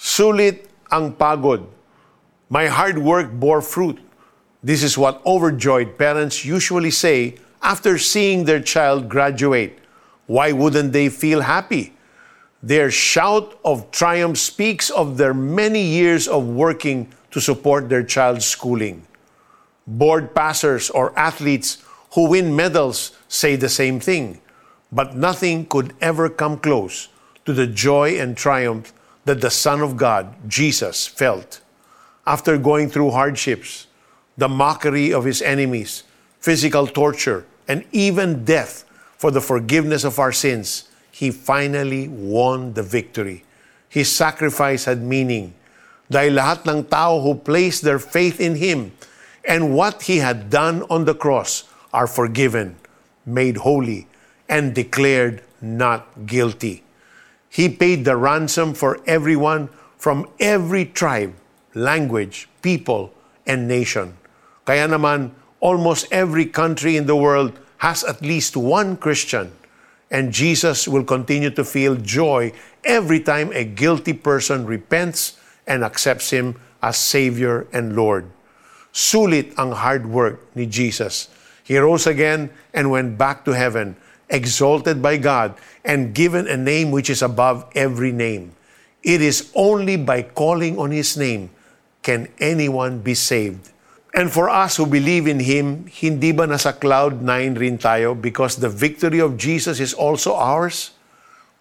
Sulit ang pagod. My hard work bore fruit. This is what overjoyed parents usually say after seeing their child graduate. Why wouldn't they feel happy? Their shout of triumph speaks of their many years of working to support their child's schooling. Board passers or athletes who win medals say the same thing, but nothing could ever come close to the joy and triumph that the Son of God, Jesus, felt. After going through hardships, the mockery of his enemies, physical torture, and even death for the forgiveness of our sins, he finally won the victory. His sacrifice had meaning dahil lahat ng tao who placed their faith in Him and what He had done on the cross are forgiven, made holy, and declared not guilty. He paid the ransom for everyone from every tribe, language, people, and nation. Kaya naman, almost every country in the world has at least one Christian. And Jesus will continue to feel joy every time a guilty person repents and accepts Him as Savior and Lord. Sulit ang hard work ni Jesus. He rose again and went back to heaven, exalted by God, and given a name which is above every name. It is only by calling on His name can anyone be saved. And for us who believe in Him, hindi ba nasa cloud nine rin tayo because the victory of Jesus is also ours?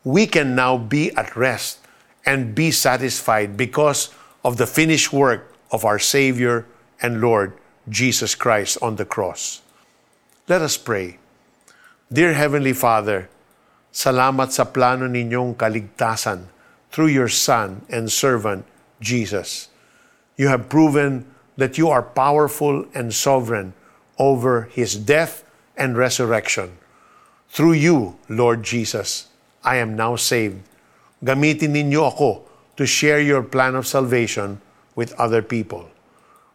We can now be at rest and be satisfied because of the finished work of our Savior and Lord Jesus Christ on the cross. Let us pray. Dear Heavenly Father, salamat sa plano ninyong kaligtasan through your Son and servant, Jesus. You have proven that you are powerful and sovereign over his death and resurrection. Through you, Lord Jesus, I am now saved. Gamitin ninyo ako to share your plan of salvation with other people.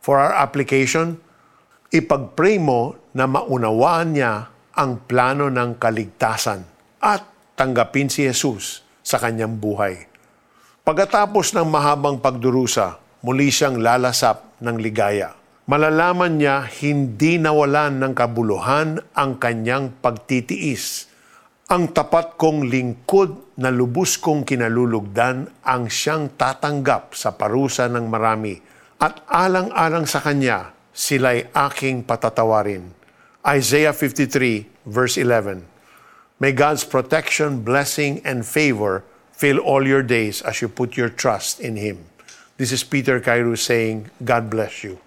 For our application, ipagpray mo na maunawaan niya ang plano ng kaligtasan at tanggapin si Jesus sa kanyang buhay. Pagkatapos ng mahabang pagdurusa, muli siyang lalasap ng ligaya. Malalaman niya hindi nawalan ng kabuluhan ang kanyang pagtitiis. Ang tapat kong lingkod na lubos kong kinalulugdan ang siyang tatanggap sa parusa ng marami at alang-alang sa kanya sila'y aking patatawarin. Isaiah 53 verse 11 May God's protection, blessing, and favor fill all your days as you put your trust in Him. This is Peter Cairo saying, God bless you.